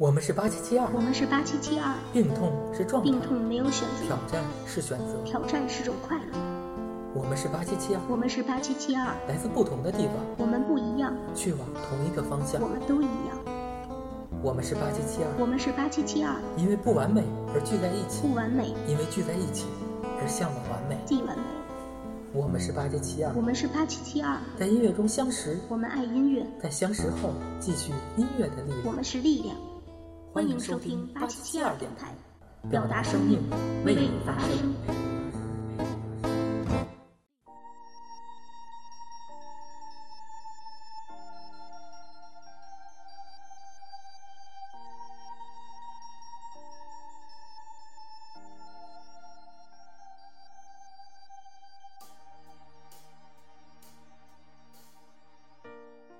我们是八七七二，我们是八七七二，病痛是状态，病痛没有选择。挑，战是选择。挑战是种快乐。我们是八七七二，我们是八七七二，来自不同的地方，我们不一样，去往同一个方向。我。们都一样。我们是八七七二，我们是八七七二，因为不完美而聚在一起。不，完美。因为聚在一起。而向往完美。既完美。我们是八七七二。我，们是八七七二，在音乐中相识，我们爱音乐，在相识后继续音乐的力量。我。们是力量。欢迎收听八七七二电台，表达生命，为你发声。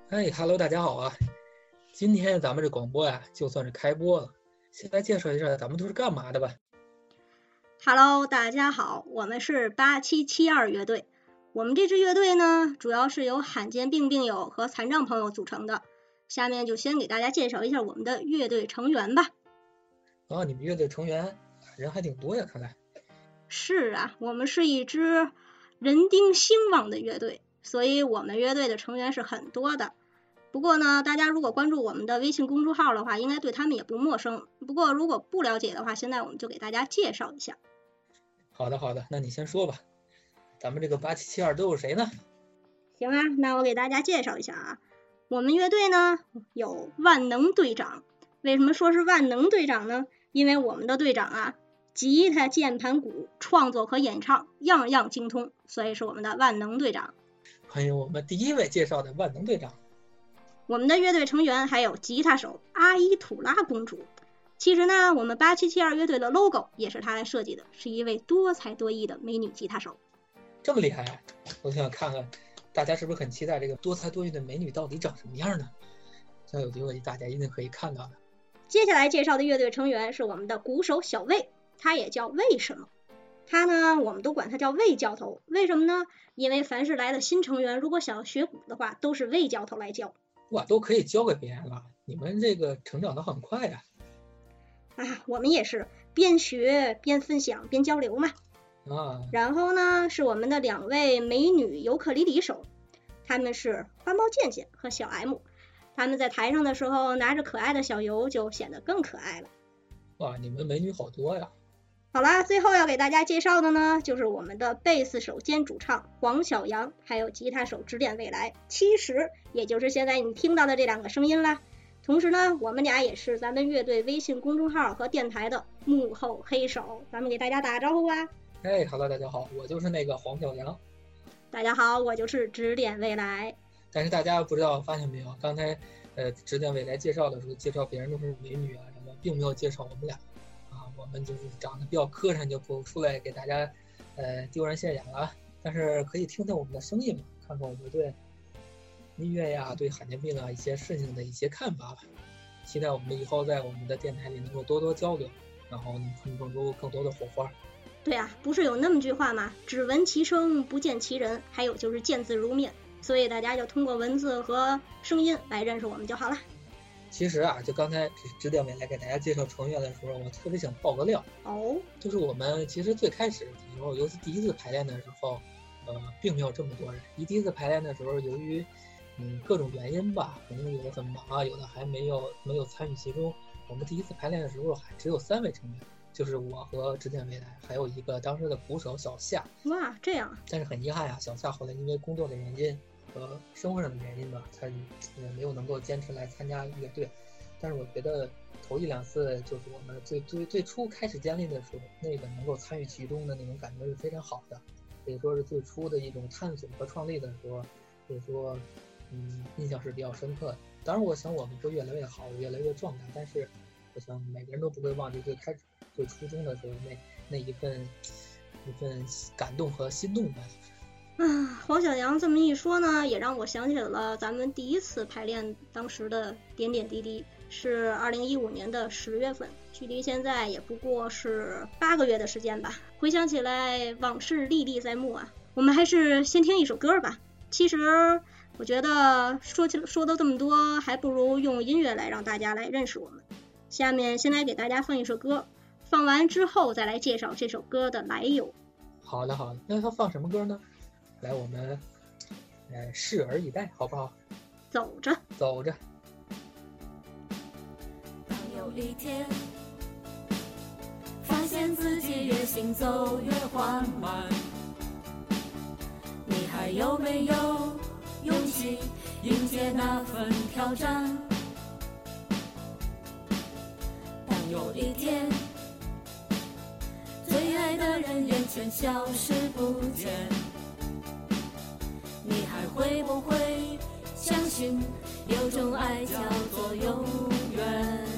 哎哈喽，大家好啊！今天咱们这广播呀，就算是开播了。先来介绍一下咱们都是干嘛的吧。Hello，大家好，我们是八七七二乐队。我们这支乐队呢，主要是由罕见病病友和残障朋友组成的。下面就先给大家介绍一下我们的乐队成员吧。啊，你们乐队成员人还挺多呀，看来。是啊，我们是一支人丁兴旺的乐队，所以我们乐队的成员是很多的。不过呢，大家如果关注我们的微信公众号的话，应该对他们也不陌生。不过如果不了解的话，现在我们就给大家介绍一下。好的，好的，那你先说吧。咱们这个八七七二都有谁呢？行啊，那我给大家介绍一下啊。我们乐队呢有万能队长，为什么说是万能队长呢？因为我们的队长啊，吉他、键盘、鼓创作和演唱样样精通，所以是我们的万能队长。欢迎我们第一位介绍的万能队长。我们的乐队成员还有吉他手阿依土拉公主。其实呢，我们八七七二乐队的 logo 也是她来设计的，是一位多才多艺的美女吉他手。这么厉害啊！我想看看大家是不是很期待这个多才多艺的美女到底长什么样呢？将有机会大家一定可以看到的。接下来介绍的乐队成员是我们的鼓手小魏，他也叫为什么？他呢，我们都管他叫魏教头。为什么呢？因为凡是来的新成员，如果想要学鼓的话，都是魏教头来教。哇，都可以交给别人了，你们这个成长的很快呀！啊，我们也是边学边分享边交流嘛。啊，然后呢，是我们的两位美女尤克里里手，她们是花猫健健和小 M。她们在台上的时候拿着可爱的小尤，就显得更可爱了。哇，你们美女好多呀！好啦，最后要给大家介绍的呢，就是我们的贝斯手兼主唱黄小阳，还有吉他手指点未来其实，也就是现在你听到的这两个声音啦。同时呢，我们俩也是咱们乐队微信公众号和电台的幕后黑手，咱们给大家打个招呼吧。哎哈喽，大家好，我就是那个黄小阳。大家好，我就是指点未来。但是大家不知道发现没有，刚才呃指点未来介绍的时候，介绍别人都是美女啊什么，并没有介绍我们俩啊，我们就是长得比较磕碜，就不出来给大家呃丢人现眼了。但是可以听听我们的声音嘛，看看我们对音乐呀、对罕见病啊一些事情的一些看法吧。期待我们以后在我们的电台里能够多多交流，然后能碰撞出更多的火花。对啊，不是有那么句话吗？只闻其声，不见其人。还有就是见字如面，所以大家就通过文字和声音来认识我们就好了。其实啊，就刚才指指点未来给大家介绍成员的时候，我特别想爆个料。哦，就是我们其实最开始的时候，尤其第一次排练的时候，呃，并没有这么多人。一第一次排练的时候，由于嗯各种原因吧，可能有的很忙啊，有的还没有没有参与其中。我们第一次排练的时候还只有三位成员，就是我和指点未来，还有一个当时的鼓手小夏。哇，这样啊，但是很遗憾啊、小夏后来因为工作的原因和生活上的原因吧，他也没有能够坚持来参加乐队。但是我觉得头一两次就是我们最最最初开始建立的时候，那个能够参与其中的那种感觉是非常好的，可以说是最初的一种探索和创立的时候，所以说嗯印象是比较深刻的。当然，我想我们会越来越好，越来越壮大，但是我想每个人都不会忘记最开始最初中的时候那那一份一份感动和心动吧。啊，黄小阳这么一说呢，也让我想起了咱们第一次排练当时的点点滴滴，是二零一五年的十月份，距离现在也不过是八个月的时间吧。回想起来，往事历历在目啊。我们还是先听一首歌吧。其实我觉得说起说到这么多，还不如用音乐来让大家来认识我们。下面先来给大家放一首歌，放完之后再来介绍这首歌的来由。好的，好的，那他放什么歌呢？来，我们呃拭而以待，好不好？走着，走着。当有一天发现自己越行走越缓慢，你还有没有勇气迎接那份挑战？当有一天，最爱的人眼前消失不见，会不会相信有种爱叫做永远？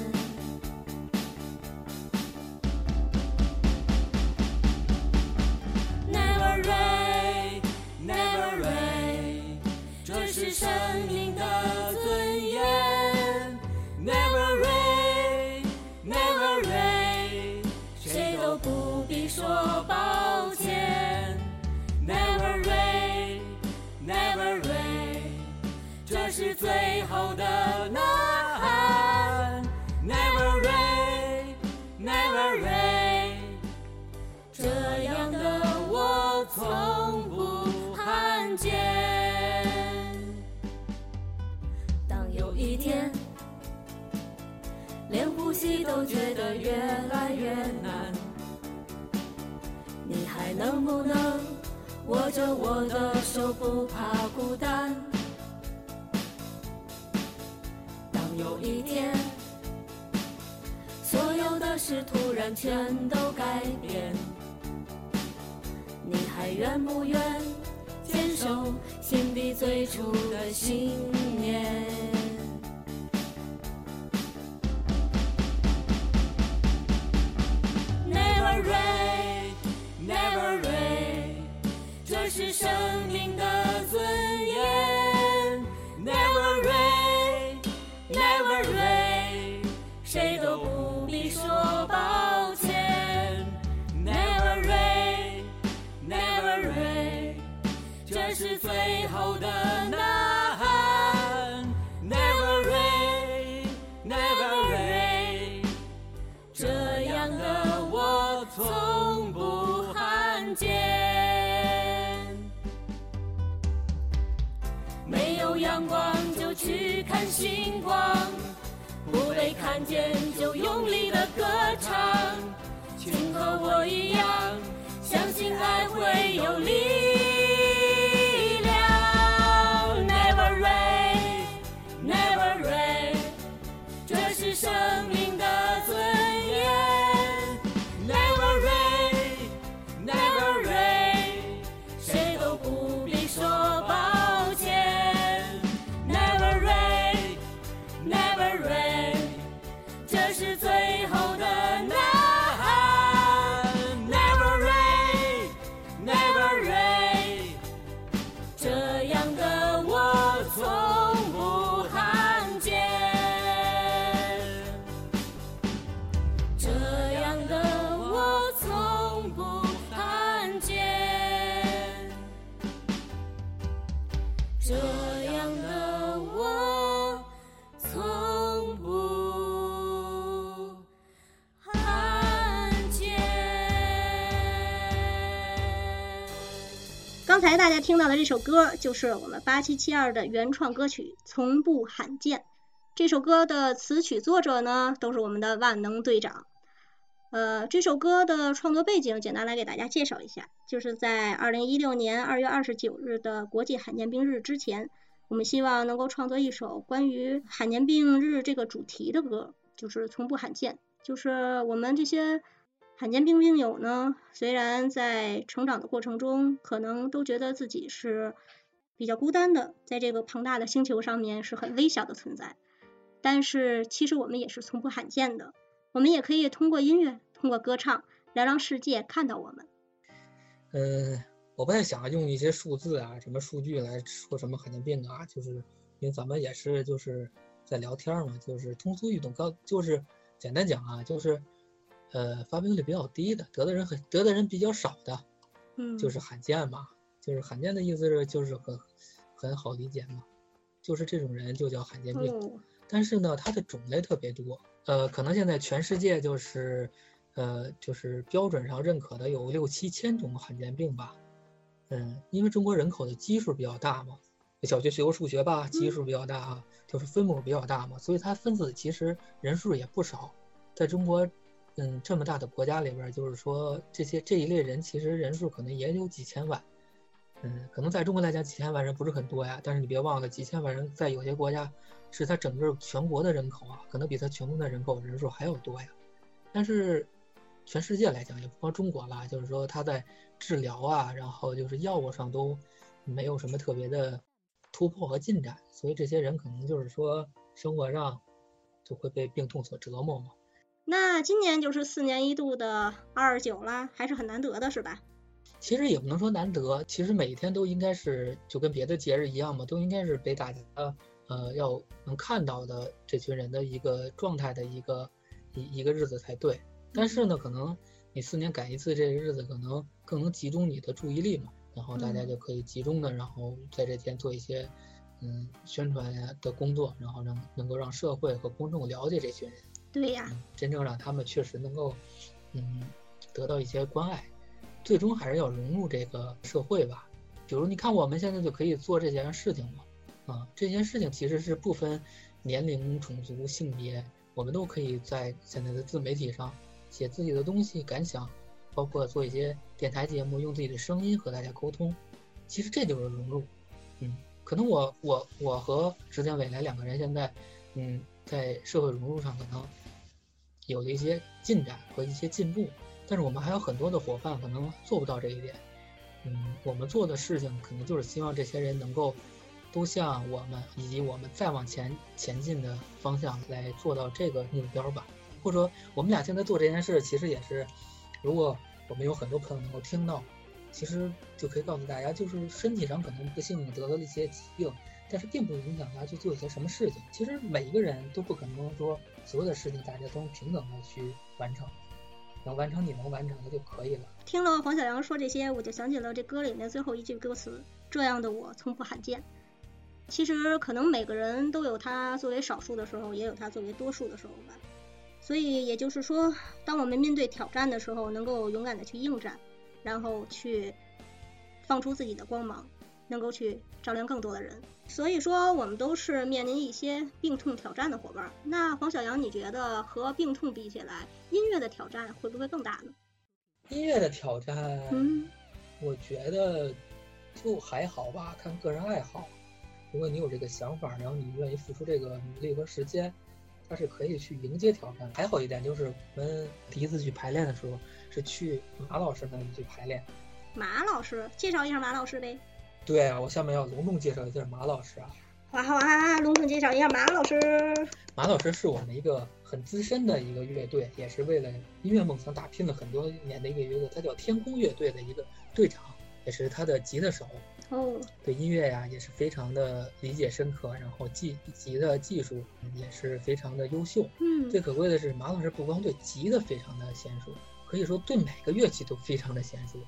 最后的呐喊。Never rain，Never rain，这样的我从不罕见。当有一天。连呼吸都觉得越来越难，你还能不能握着我的手不怕孤单？一天所有的事突然全都改变，你还愿不愿坚守心底最初的信念？Never rain, never rain，这是生命这是最后的呐喊。Never rain，Never rain，。这样的我从不罕见。没有阳光就去看星光，不被看见就用力的歌唱。大家听到的这首歌就是我们八七七二的原创歌曲《从不罕见》。这首歌的词曲作者呢，都是我们的万能队长。呃，这首歌的创作背景，简单来给大家介绍一下，就是在二零一六年二月二十九日的国际罕见病日之前，我们希望能够创作一首关于罕见病日这个主题的歌，就是从不罕见。就是我们这些罕见病病友呢，虽然在成长的过程中，可能都觉得自己是比较孤单的，在这个庞大的星球上面是很微小的存在，但是其实我们也是从不罕见的。我们也可以通过音乐，通过歌唱，来让世界看到我们。嗯，我不太想用一些数字啊、什么数据来说什么罕见病啊，就是因为咱们也是就是在聊天嘛，就是通俗易懂，高就是简单讲啊，就是呃发病率比较低的，得的人很得的人比较少的，嗯，就是罕见嘛，就是罕见的意思是就是很很好理解嘛，就是这种人就叫罕见病。哦，但是呢，它的种类特别多。呃，可能现在全世界就是，呃，就是标准上认可的有六七千种罕见病吧。嗯，因为中国人口的基数比较大嘛，小学学过数学吧，基数比较大啊，就是分母比较大嘛，所以它分子其实人数也不少。在中国，嗯，这么大的国家里边，就是说这些这一类人其实人数可能也有几千万。嗯，可能在中国来讲，几千万人不是很多呀，但是你别忘了，几千万人在有些国家是他整个全国的人口啊，可能比他全国的人口人数还要多呀。但是全世界来讲，也不光中国啦，就是说他在治疗啊，然后就是药物上都没有什么特别的突破和进展，所以这些人可能就是说生活上就会被病痛所折磨嘛。那今年就是四年一度的二九啦，还是很难得的，是吧？其实也不能说难得，其实每一天都应该是就跟别的节日一样嘛，都应该是被大家呃要能看到的这群人的一个状态的一个一一个日子才对。但是呢，可能你四年赶一次这个日子，可能更能集中你的注意力嘛，然后大家就可以集中的，然后在这天做一些嗯宣传呀的工作，然后让能够让社会和公众了解这群人。对呀，真正让他们确实能够，嗯，得到一些关爱，最终还是要融入这个社会吧。比如你看，我们现在就可以做这件事情嘛，啊，这件事情其实是不分年龄、种族、性别，我们都可以在现在的自媒体上写自己的东西、感想，包括做一些电台节目，用自己的声音和大家沟通。其实这就是融入，嗯，可能我我我和石建伟来两个人现在，嗯，在社会融入上可能。有了一些进展和一些进步，但是我们还有很多的伙伴可能做不到这一点。嗯，我们做的事情可能就是希望这些人能够都向我们以及我们再往前前进的方向来做到这个目标吧。或者说，我们俩现在做这件事，其实也是，如果我们有很多朋友能够听到，其实就可以告诉大家，就是身体上可能不幸得了一些疾病。但是并不影响他去做一些什么事情。其实每一个人都不可能说所有的事情大家都平等的去完成，能完成你能完成的就可以了。听了黄小阳说这些，我就想起了这歌里面最后一句歌词：“这样的我从不罕见。”其实可能每个人都有他作为少数的时候，也有他作为多数的时候吧。所以也就是说，当我们面对挑战的时候，能够勇敢的去应战，然后去放出自己的光芒，能够去照亮更多的人。所以说，我们都是面临一些病痛挑战的伙伴。那黄小阳，你觉得和病痛比起来，音乐的挑战会不会更大呢？音乐的挑战，嗯，我觉得就还好吧，看个人爱好。如果你有这个想法，然后你愿意付出这个努力和时间，它是可以去迎接挑战。还好一点就是我们第一次去排练的时候，是去马老师那里去排练。马老师，介绍一下马老师呗。对啊，我下面要隆重介绍一下马老师啊。哇哇，隆重介绍一下马老师。马老师是我们一个很资深的一个乐队，也是为了音乐梦想打拼了很多年的一个乐队，他叫天空乐队的一个队长，也是他的吉他手。哦，对音乐呀也是非常的理解深刻，然后技吉的技术也是非常的优秀。嗯，最可贵的是马老师不光对吉的非常的娴熟，可以说对每个乐器都非常的娴熟。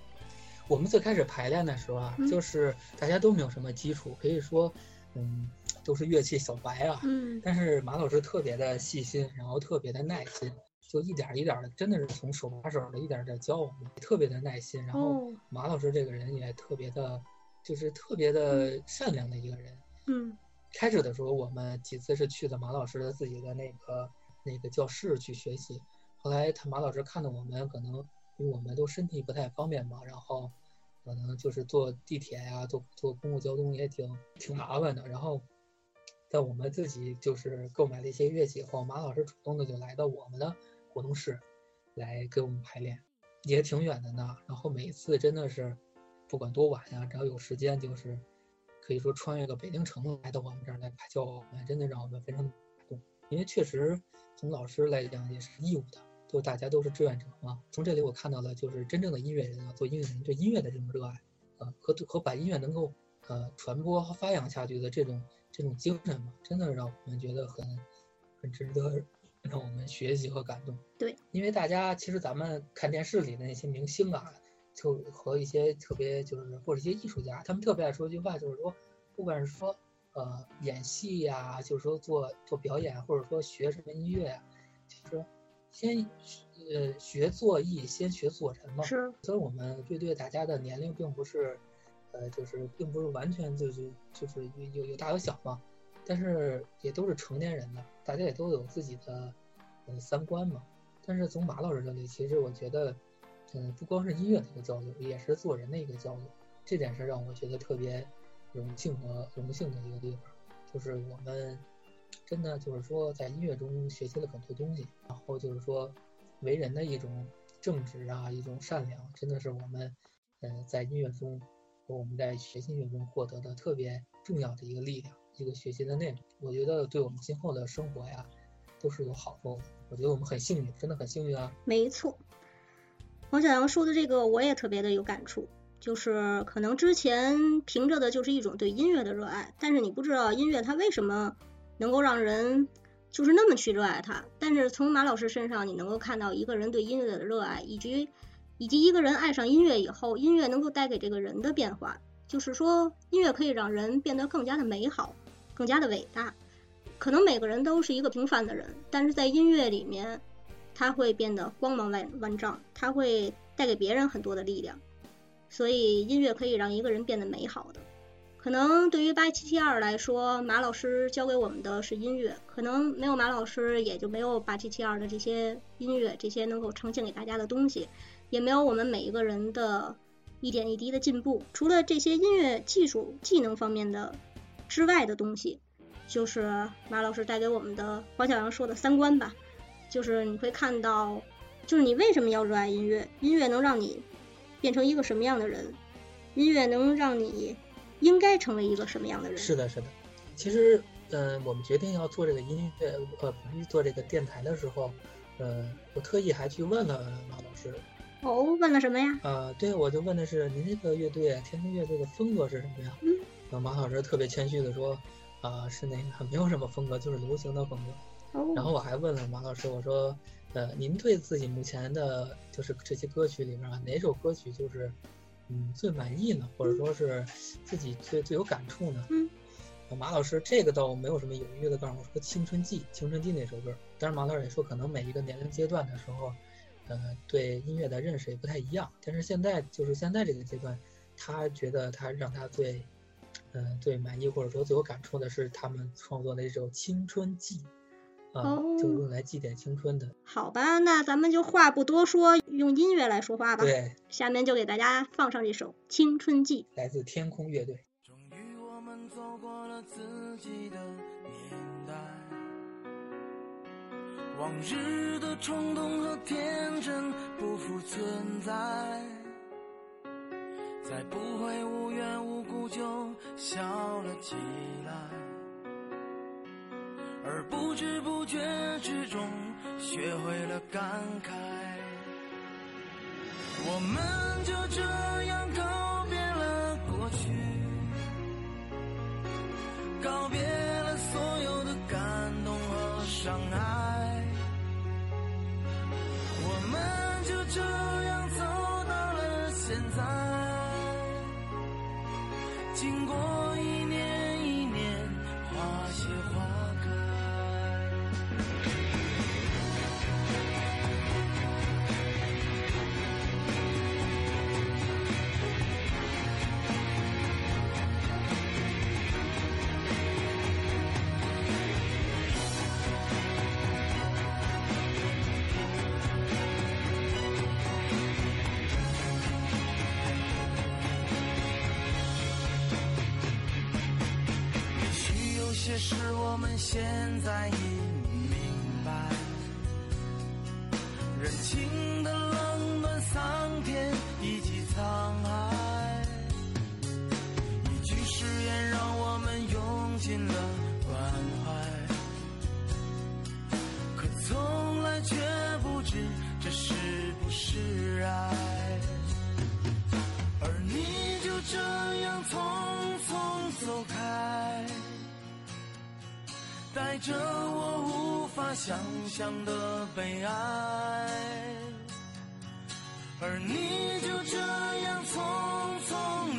我们最开始排练的时候啊，嗯就是大家都没有什么基础，可以说，嗯，都是乐器小白啊。嗯但是马老师特别的细心，然后特别的耐心，就一点儿一点的，真的是从手把手的一点儿的教我们，特别的耐心。然后哦马老师这个人也特别的，就是特别的善良的一个人。嗯开始的时候，我们几次是去的马老师的自己的那个那个教室去学习。后来他马老师看到我们可能因为我们都身体不太方便嘛，然后可能就是坐地铁呀、坐坐公共交通也挺挺麻烦的。然后在我们自己就是购买了一些乐器后，马老师主动的就来到我们的活动室来给我们排练，也挺远的呢。然后每次真的是不管多晚呀，只要有时间就是。可以说穿越个北京城来到我们这儿来教我们，真的让我们非常感动。因为确实从老师来讲也是义务的，就大家都是志愿者嘛。从这里我看到了，就是真正的音乐人啊，做音乐人对音乐的这种热爱，呃，和和把音乐能够呃传播和发扬下去的这种这种精神嘛，真的让我们觉得很很值得让我们学习和感动。对，因为大家其实咱们看电视里的那些明星啊。就和一些特别就是或者一些艺术家，他们特别爱说一句话，就是说，不管是说呃演戏呀、就是说做做表演，或者说学什么音乐呀、就是先呃学做艺，先学做人嘛。是，虽然我们乐队大家的年龄并不是，呃，就是并不是完全就是就是有有有大有小嘛，但是也都是成年人了，大家也都有自己的呃三观嘛。但是从马老师这里，其实我觉得，嗯，不光是音乐的一个交流，也是做人的一个交流，这点是让我觉得特别荣幸和荣幸的一个地方，就是我们真的就是说在音乐中学习了很多东西，然后就是说为人的一种正直啊，一种善良，真的是我们嗯、呃在音乐中和我们在学习音乐中获得的特别重要的一个力量，一个学习的内容。我觉得对我们今后的生活呀都是有好处的。我觉得我们很幸运，真的很幸运啊。没错。黄小阳说的这个我也特别的有感触，就是可能之前凭着的就是一种对音乐的热爱，但是你不知道音乐它为什么能够让人就是那么去热爱它。但是从马老师身上，你能够看到一个人对音乐的热爱，以及以及一个人爱上音乐以后，音乐能够带给这个人的变化。就是说，音乐可以让人变得更加的美好，更加的伟大。可能每个人都是一个平凡的人，但是在音乐里面，他会变得光芒万万丈，他会带给别人很多的力量。所以音乐可以让一个人变得美好的。可能对于八七七二来说，马老师教给我们的是音乐，可能没有马老师，也就没有八七七二的这些音乐，这些能够呈现给大家的东西，也没有我们每一个人的一点一滴的进步。除了这些音乐技术技能方面的之外的东西，就是马老师带给我们的黄小阳说的三观吧，就是你会看到，就是你为什么要热爱音乐，音乐能让你变成一个什么样的人，音乐能让你应该成为一个什么样的人。是的，是的。其实，嗯、我们决定要做这个音乐，呃，做这个电台的时候，呃，我特意还去问了马老师，哦，问了什么呀？啊，对，我就问的是您这个乐队天津乐队的风格是什么呀？嗯，然后马老师特别谦虚的说，啊，是那个没有什么风格，就是流行的风格。哦，然后我还问了马老师，我说，呃，您对自己目前的，就是这些歌曲里面啊，哪首歌曲就是，嗯，最满意呢？或者说是自己最最有感触呢？嗯，马老师这个倒没有什么犹豫的告诉我说《青春记》，《青春记》那首歌。当然，马老师也说，可能每一个年龄阶段的时候，呃，对音乐的认识也不太一样。但是现在就是现在这个阶段，他觉得他让他最，呃，最满意或者说最有感触的是他们创作的这首《青春记》。啊，哦就用来祭奠青春的。好吧，那咱们就话不多说，用音乐来说话吧。对，下面就给大家放上这首《青春记》。来自天空乐队。终于我们走过了自己的年代，往日的冲动和天真不复存在，再不会无缘无故就笑了起来，而不知不觉之中学会了感慨。我们就这样告现在带着我无法想象的悲哀。而你就这样匆匆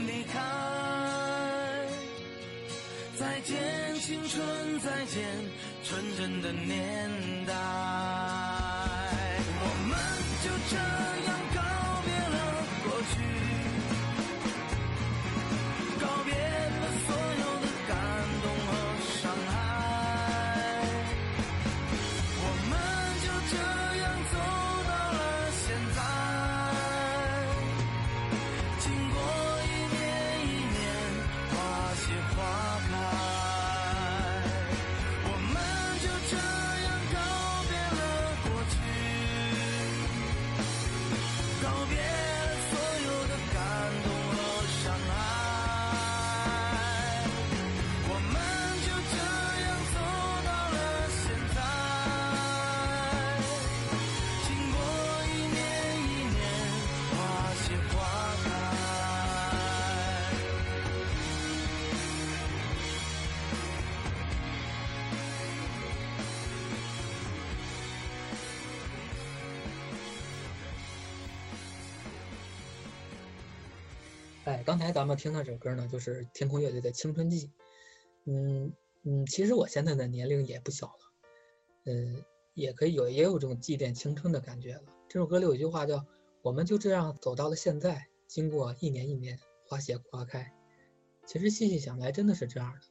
离开，再见青春，再见纯真的年代。我们就这刚才咱们听那首歌呢，就是天空乐队的《青春记》。嗯嗯，其实我现在的年龄也不小了，嗯，也可以有也有这种祭奠青春的感觉了。这首歌里有一句话叫“我们就这样走到了现在，经过一年一年，花谢花开”。其实细细想来，真的是这样的，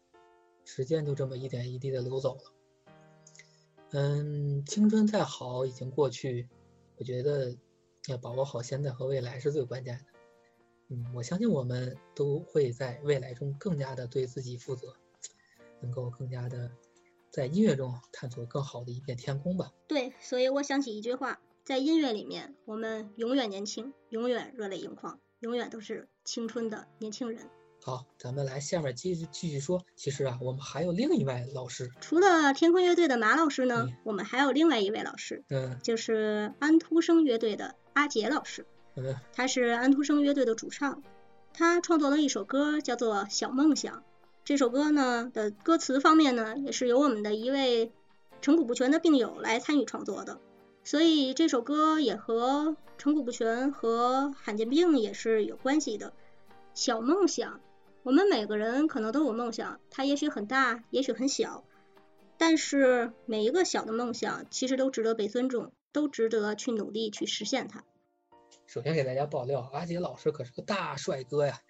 时间就这么一点一滴的流走了。嗯，青春再好已经过去，我觉得要把握好现在和未来是最关键的。嗯，我相信我们都会在未来中更加的对自己负责，能够更加的在音乐中探索更好的一片天空吧。对，所以我想起一句话，在音乐里面，我们永远年轻，永远热泪盈眶，永远都是青春的年轻人。好，咱们来下面继续继续说。其实啊，我们还有另一位老师，除了天空乐队的马老师呢，嗯我们还有另外一位老师，嗯就是安徒生乐队的阿杰老师。他是安徒生乐队的主唱，他创作了一首歌叫做《小梦想》。这首歌呢的歌词方面呢，也是由我们的一位成骨不全的病友来参与创作的，所以这首歌也和成骨不全和罕见病也是有关系的。小梦想，我们每个人可能都有梦想，它也许很大，也许很小，但是每一个小的梦想其实都值得被尊重，都值得去努力去实现它。首先给大家爆料，阿杰老师可是个大帅哥呀。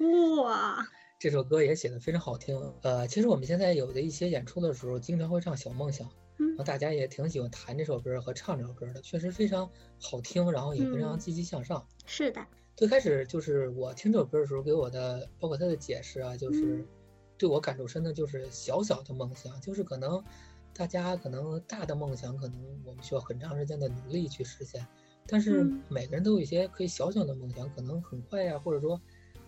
哇，这首歌也写的非常好听。呃，其实我们现在有的一些演出的时候，经常会唱《小梦想》，嗯然后大家也挺喜欢弹这首歌和唱这首歌的，确实非常好听，然后也非常嗯积极向上。是的，最开始就是我听这首歌的时候，给我的包括他的解释啊，就是嗯对我感触深的，就是小小的梦想，就是可能大家可能大的梦想，可能我们需要很长时间的努力去实现，但是嗯每个人都有一些可以小小的梦想，可能很快呀、或者说，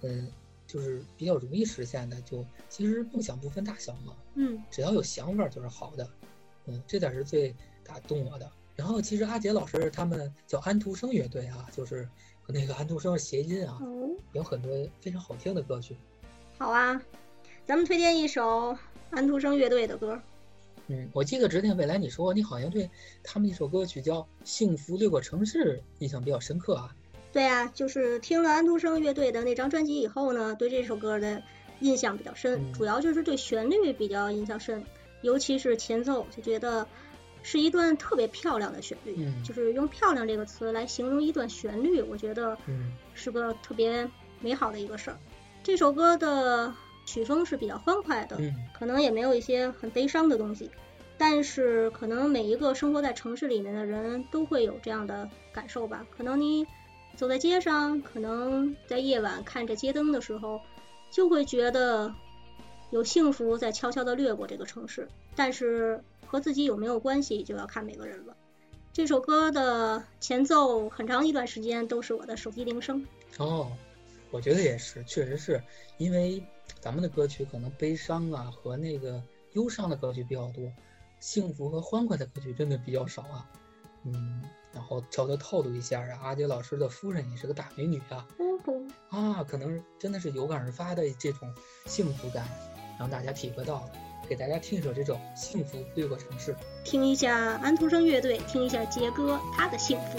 嗯，就是比较容易实现的，就其实梦想不分大小嘛，嗯只要有想法就是好的，嗯，这点是最打动我的。然后其实阿杰老师他们叫安徒生乐队啊，就是和那个安徒生谐音啊，哦，有很多非常好听的歌曲。好啊，咱们推荐一首安徒生乐队的歌。嗯，我记得指点未来，你说你好像对他们一首歌曲叫《幸福六个城市》印象比较深刻啊。对啊，就是听了安徒生乐队的那张专辑以后呢，对这首歌的印象比较深，嗯主要就是对旋律比较印象深，尤其是前奏，就觉得是一段特别漂亮的旋律。嗯就是用“漂亮”这个词来形容一段旋律，我觉得嗯是个特别美好的一个事儿。这首歌的曲风是比较欢快的，嗯可能也没有一些很悲伤的东西，但是可能每一个生活在城市里面的人都会有这样的感受吧。可能你走在街上，可能在夜晚看着街灯的时候，就会觉得有幸福在悄悄地掠过这个城市，但是和自己有没有关系，就要看每个人了。这首歌的前奏很长一段时间都是我的手机铃声。哦，我觉得也是，确实是因为咱们的歌曲可能悲伤啊和那个忧伤的歌曲比较多，幸福和欢快的歌曲真的比较少啊。嗯，然后悄悄透露一下啊，阿杰老师的夫人也是个大美女啊。啊，可能真的是有感而发的这种幸福感，让大家体会到了。给大家听一首这种《幸福六个城市》。听一下安徒生乐队，听一下杰哥他的幸福。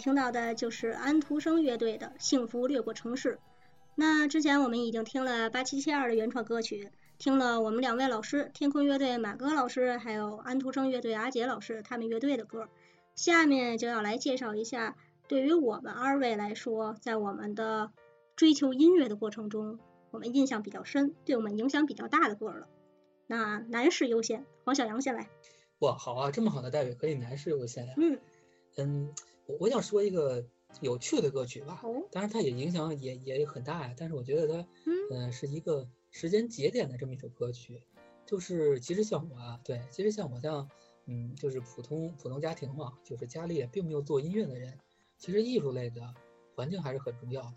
听到的就是安徒生乐队的《幸福掠过城市》。那之前我们已经听了八七七二的原创歌曲，听了我们两位老师，天空乐队马哥老师，还有安徒生乐队阿杰老师他们乐队的歌。下面就要来介绍一下，对于我们二位来说，在我们的追求音乐的过程中，我们印象比较深，对我们影响比较大的歌了。那男士优先，黄小阳先来。哇，好啊，这么好的待遇可以男士优先呀。嗯，嗯，我我想说一个有趣的歌曲吧，哦，当然它也影响也也很大呀，但是我觉得它，嗯嗯、是一个时间节点的这么一首歌曲，就是其实像我啊，对，其实像我这样，嗯，就是普通普通家庭嘛，就是家里也并没有做音乐的人，其实艺术类的环境还是很重要的。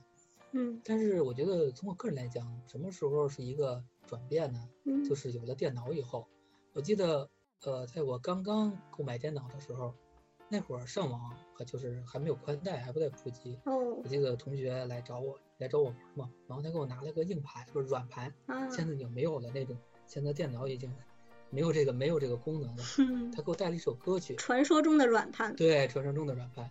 嗯但是我觉得从我个人来讲，什么时候是一个转变呢？嗯，就是有了电脑以后，我记得，呃，在我刚刚购买电脑的时候，那会儿上网还就是还没有宽带，还不太普及。哦我记得同学来找我，来找我玩嘛，然后他给我拿了个硬盘，不是软盘，啊，现在已经没有了那种，现在电脑已经没有这个没有这个功能了。嗯他给我带了一首歌曲，传说中的软盘对，传说中的软盘，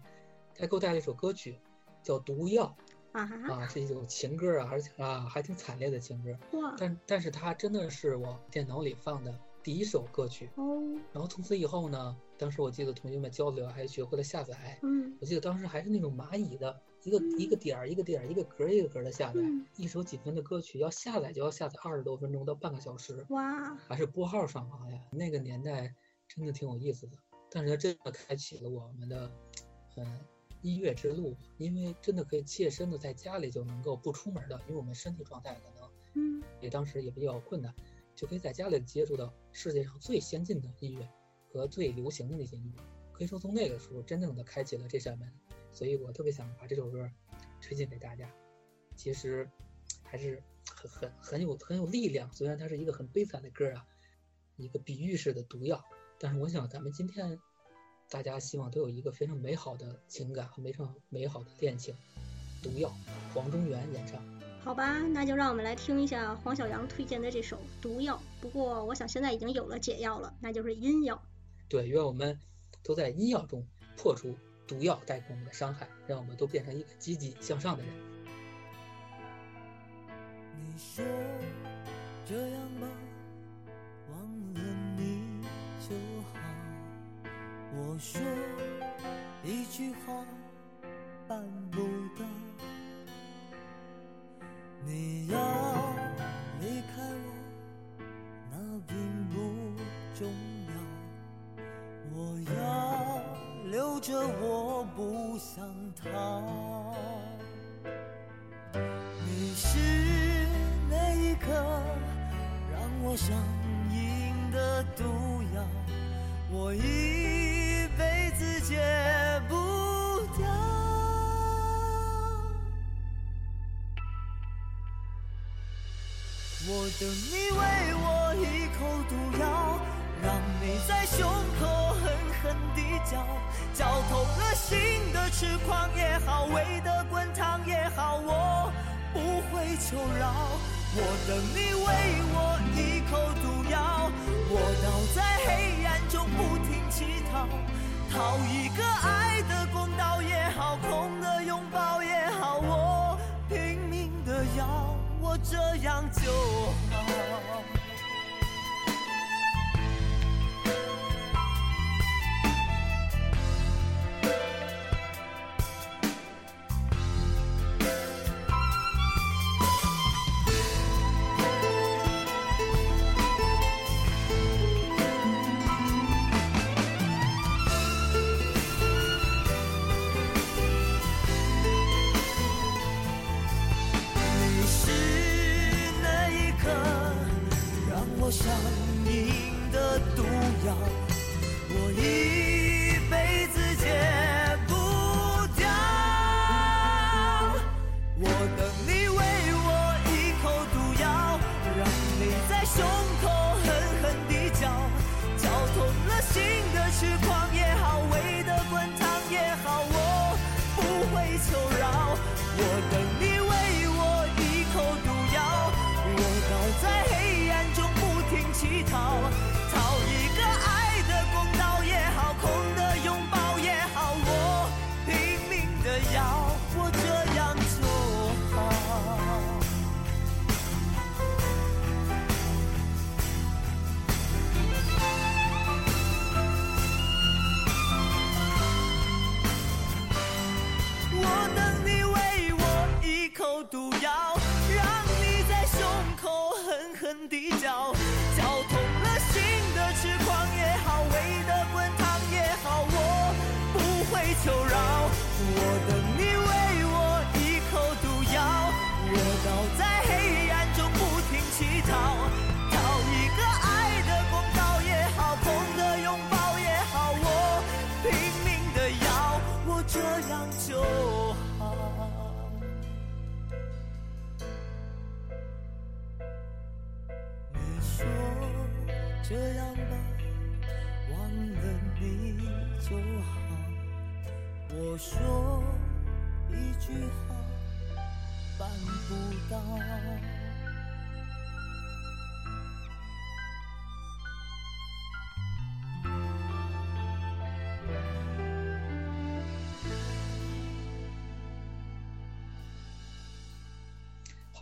他给我带了一首歌曲，叫《毒药啊》啊，是一首情歌啊，而且啊还挺惨烈的情歌，哇但但是它真的是我电脑里放的第一首歌曲。哦。然后从此以后呢，当时我记得同学们交流还学会了下载，嗯。我记得当时还是那种蚂蚁的一个一个点儿一个点儿一个格儿一个格儿的下载，嗯。一首几分的歌曲要下载就要下载二十多分钟到半个小时，哇。还是拨号上网呀。那个年代真的挺有意思的，但是它真的开启了我们的，嗯，音乐之路，因为真的可以切身的在家里就能够不出门的，因为我们身体状态可能嗯。也当时也比较困难，就可以在家里接触到世界上最先进的音乐和最流行的那些音乐。可以说从那个时候真正的开启了这扇门，所以我特别想把这首歌推荐给大家。其实还是很很很有很有力量，虽然它是一个很悲惨的歌啊，一个比喻式的毒药，但是我想咱们今天大家希望都有一个非常美好的情感和非常美好的恋情。毒药，黄中原演唱。好吧，那就让我们来听一下黄小阳推荐的这首《毒药》。不过我想现在已经有了解药了，那就是阴药。对，愿我们都在阴药中破除毒药带给我们的伤害，让我们都变成一个积极向上的人。你说这样吧，忘了你就好。我说一句话，你要离开我，那并不重要。我要留着，我不想逃。你是那一颗让我上瘾的毒药，我一。等你喂我一口毒药，让你在胸口狠狠地嚼，嚼透了心的痴狂也好，胃的滚烫也好，我不会求饶。我等你喂我一口毒药，我倒在黑暗中不停乞讨，讨一个爱的公道也好，空的拥抱也这样就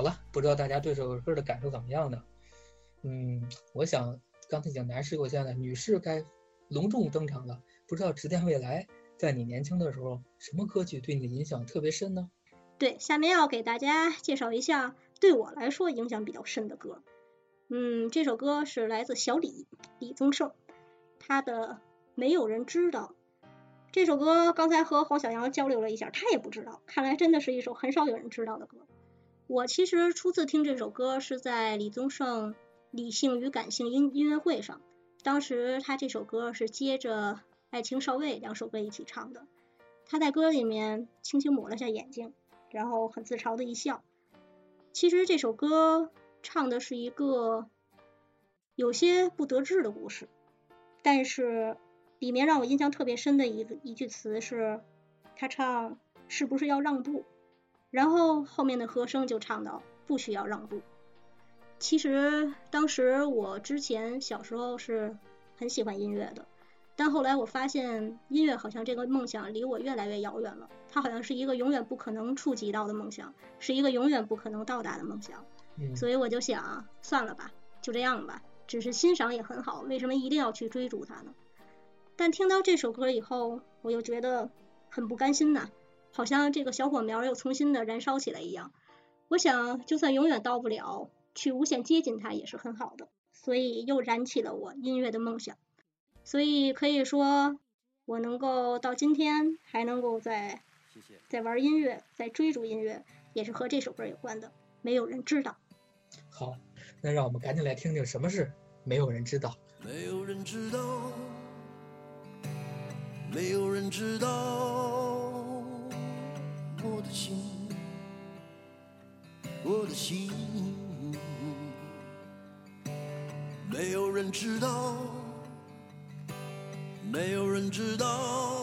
好了，不知道大家对这首歌的感受怎么样呢？嗯，我想刚才讲男士优先了，女士该隆重登场了。不知道指点未来，在你年轻的时候，什么歌曲对你的影响特别深呢？对，下面要给大家介绍一下对我来说影响比较深的歌。嗯，这首歌是来自小李李宗盛，他的《没有人知道》。这首歌刚才和黄小阳交流了一下，他也不知道，看来真的是一首很少有人知道的歌。我其实初次听这首歌是在李宗盛《理性与感性》音音乐会上，当时他这首歌是接着《爱情少尉》两首歌一起唱的。他在歌里面轻轻抹了下眼睛，然后很自嘲的一笑。其实这首歌唱的是一个有些不得志的故事，但是里面让我印象特别深的一个一句词是，他唱是不是要让步？然后后面的和声就唱到不需要让步。其实当时我之前小时候是很喜欢音乐的，但后来我发现音乐好像这个梦想离我越来越遥远了，它好像是一个永远不可能触及到的梦想，是一个永远不可能到达的梦想。嗯，所以我就想，算了吧，就这样吧，只是欣赏也很好，为什么一定要去追逐它呢？但听到这首歌以后，我又觉得很不甘心呐，好像这个小火苗又重新的燃烧起来一样。我想，就算永远到不了，去无限接近它也是很好的，所以又燃起了我音乐的梦想。所以可以说，我能够到今天还能够在。在玩音乐，在追逐音乐，也是和这首歌有关的。没有人知道。好，那让我们赶紧来听听什么是没有人知道。没有人知道，没有人知道的心，没有人知道，没有人知道。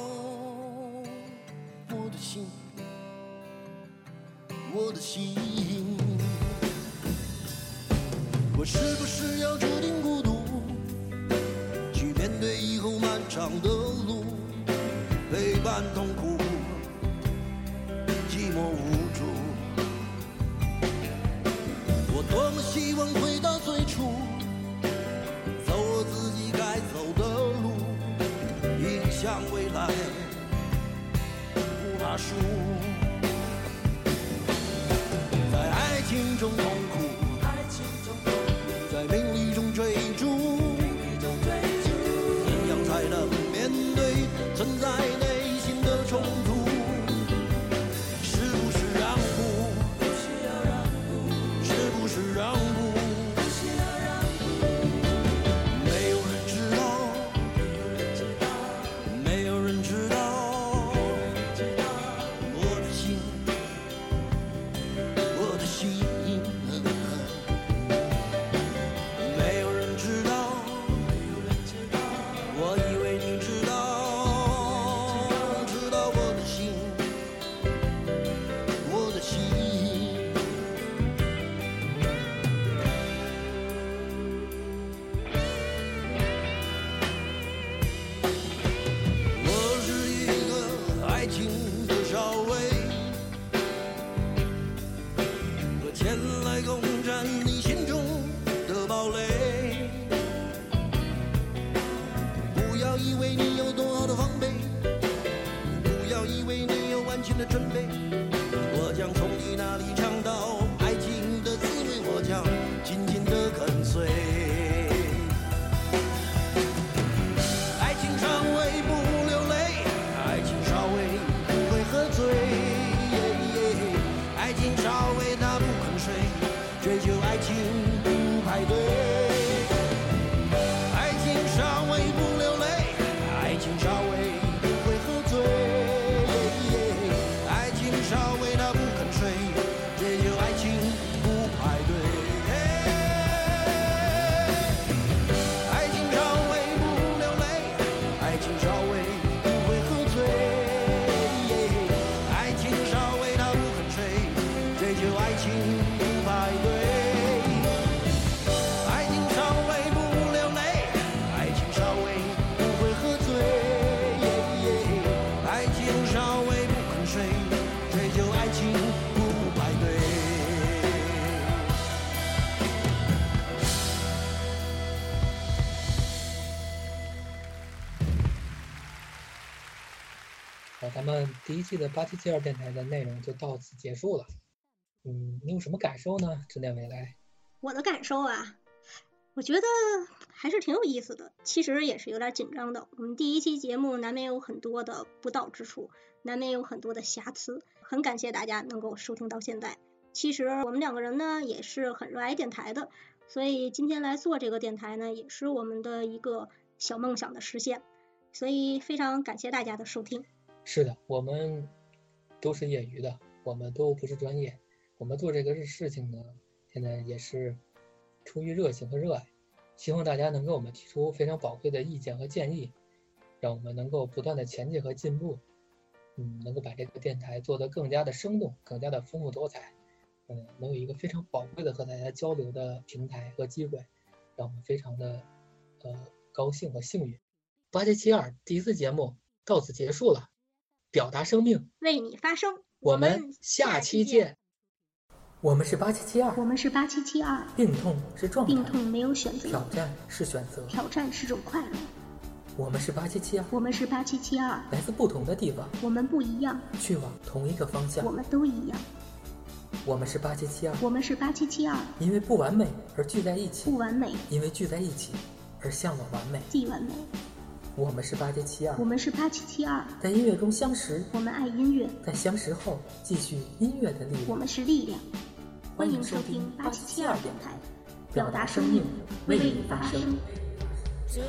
们第一期的八七七二电台的内容就到此结束了。嗯，你有什么感受呢？知念未来。我的感受啊，我觉得还是挺有意思的，其实也是有点紧张的。我们第一期节目难免有很多的不到之处，难免有很多的瑕疵，很感谢大家能够收听到现在。其实我们两个人呢也是很热爱电台的，所以今天来做这个电台呢，也是我们的一个小梦想的实现。所以非常感谢大家的收听。是的，我们都是业余的，我们都不是专业。我们做这个事情呢，现在也是出于热情和热爱，希望大家能给我们提出非常宝贵的意见和建议，让我们能够不断的前进和进步，嗯，能够把这个电台做得更加的生动，更加的丰富多彩，嗯，能有一个非常宝贵的和大家交流的平台和机会，让我们非常的呃高兴和幸运。八七七二第一次节目到此结束了，表达生命，为你发声，我们下期见。我们是八七七二，我们是八七七二，病痛是状态，病痛没有选择，挑战是选择，挑战是种快乐。我们是八七七二，我们是八七七二，来自不同的地方，我们不一样，去往同一个方向，我们都一样。我们是八七七二，我们是八七七二，因为不完美而聚在一起，不完美，因为聚在一起而向往完美。既完美。我们是八七七二。我，们是八七七二，在音乐中相识，我们爱音乐，在相识后继续音乐的力量。我。们是力量。欢迎收听八七七二电台，表达生命，为你发声。这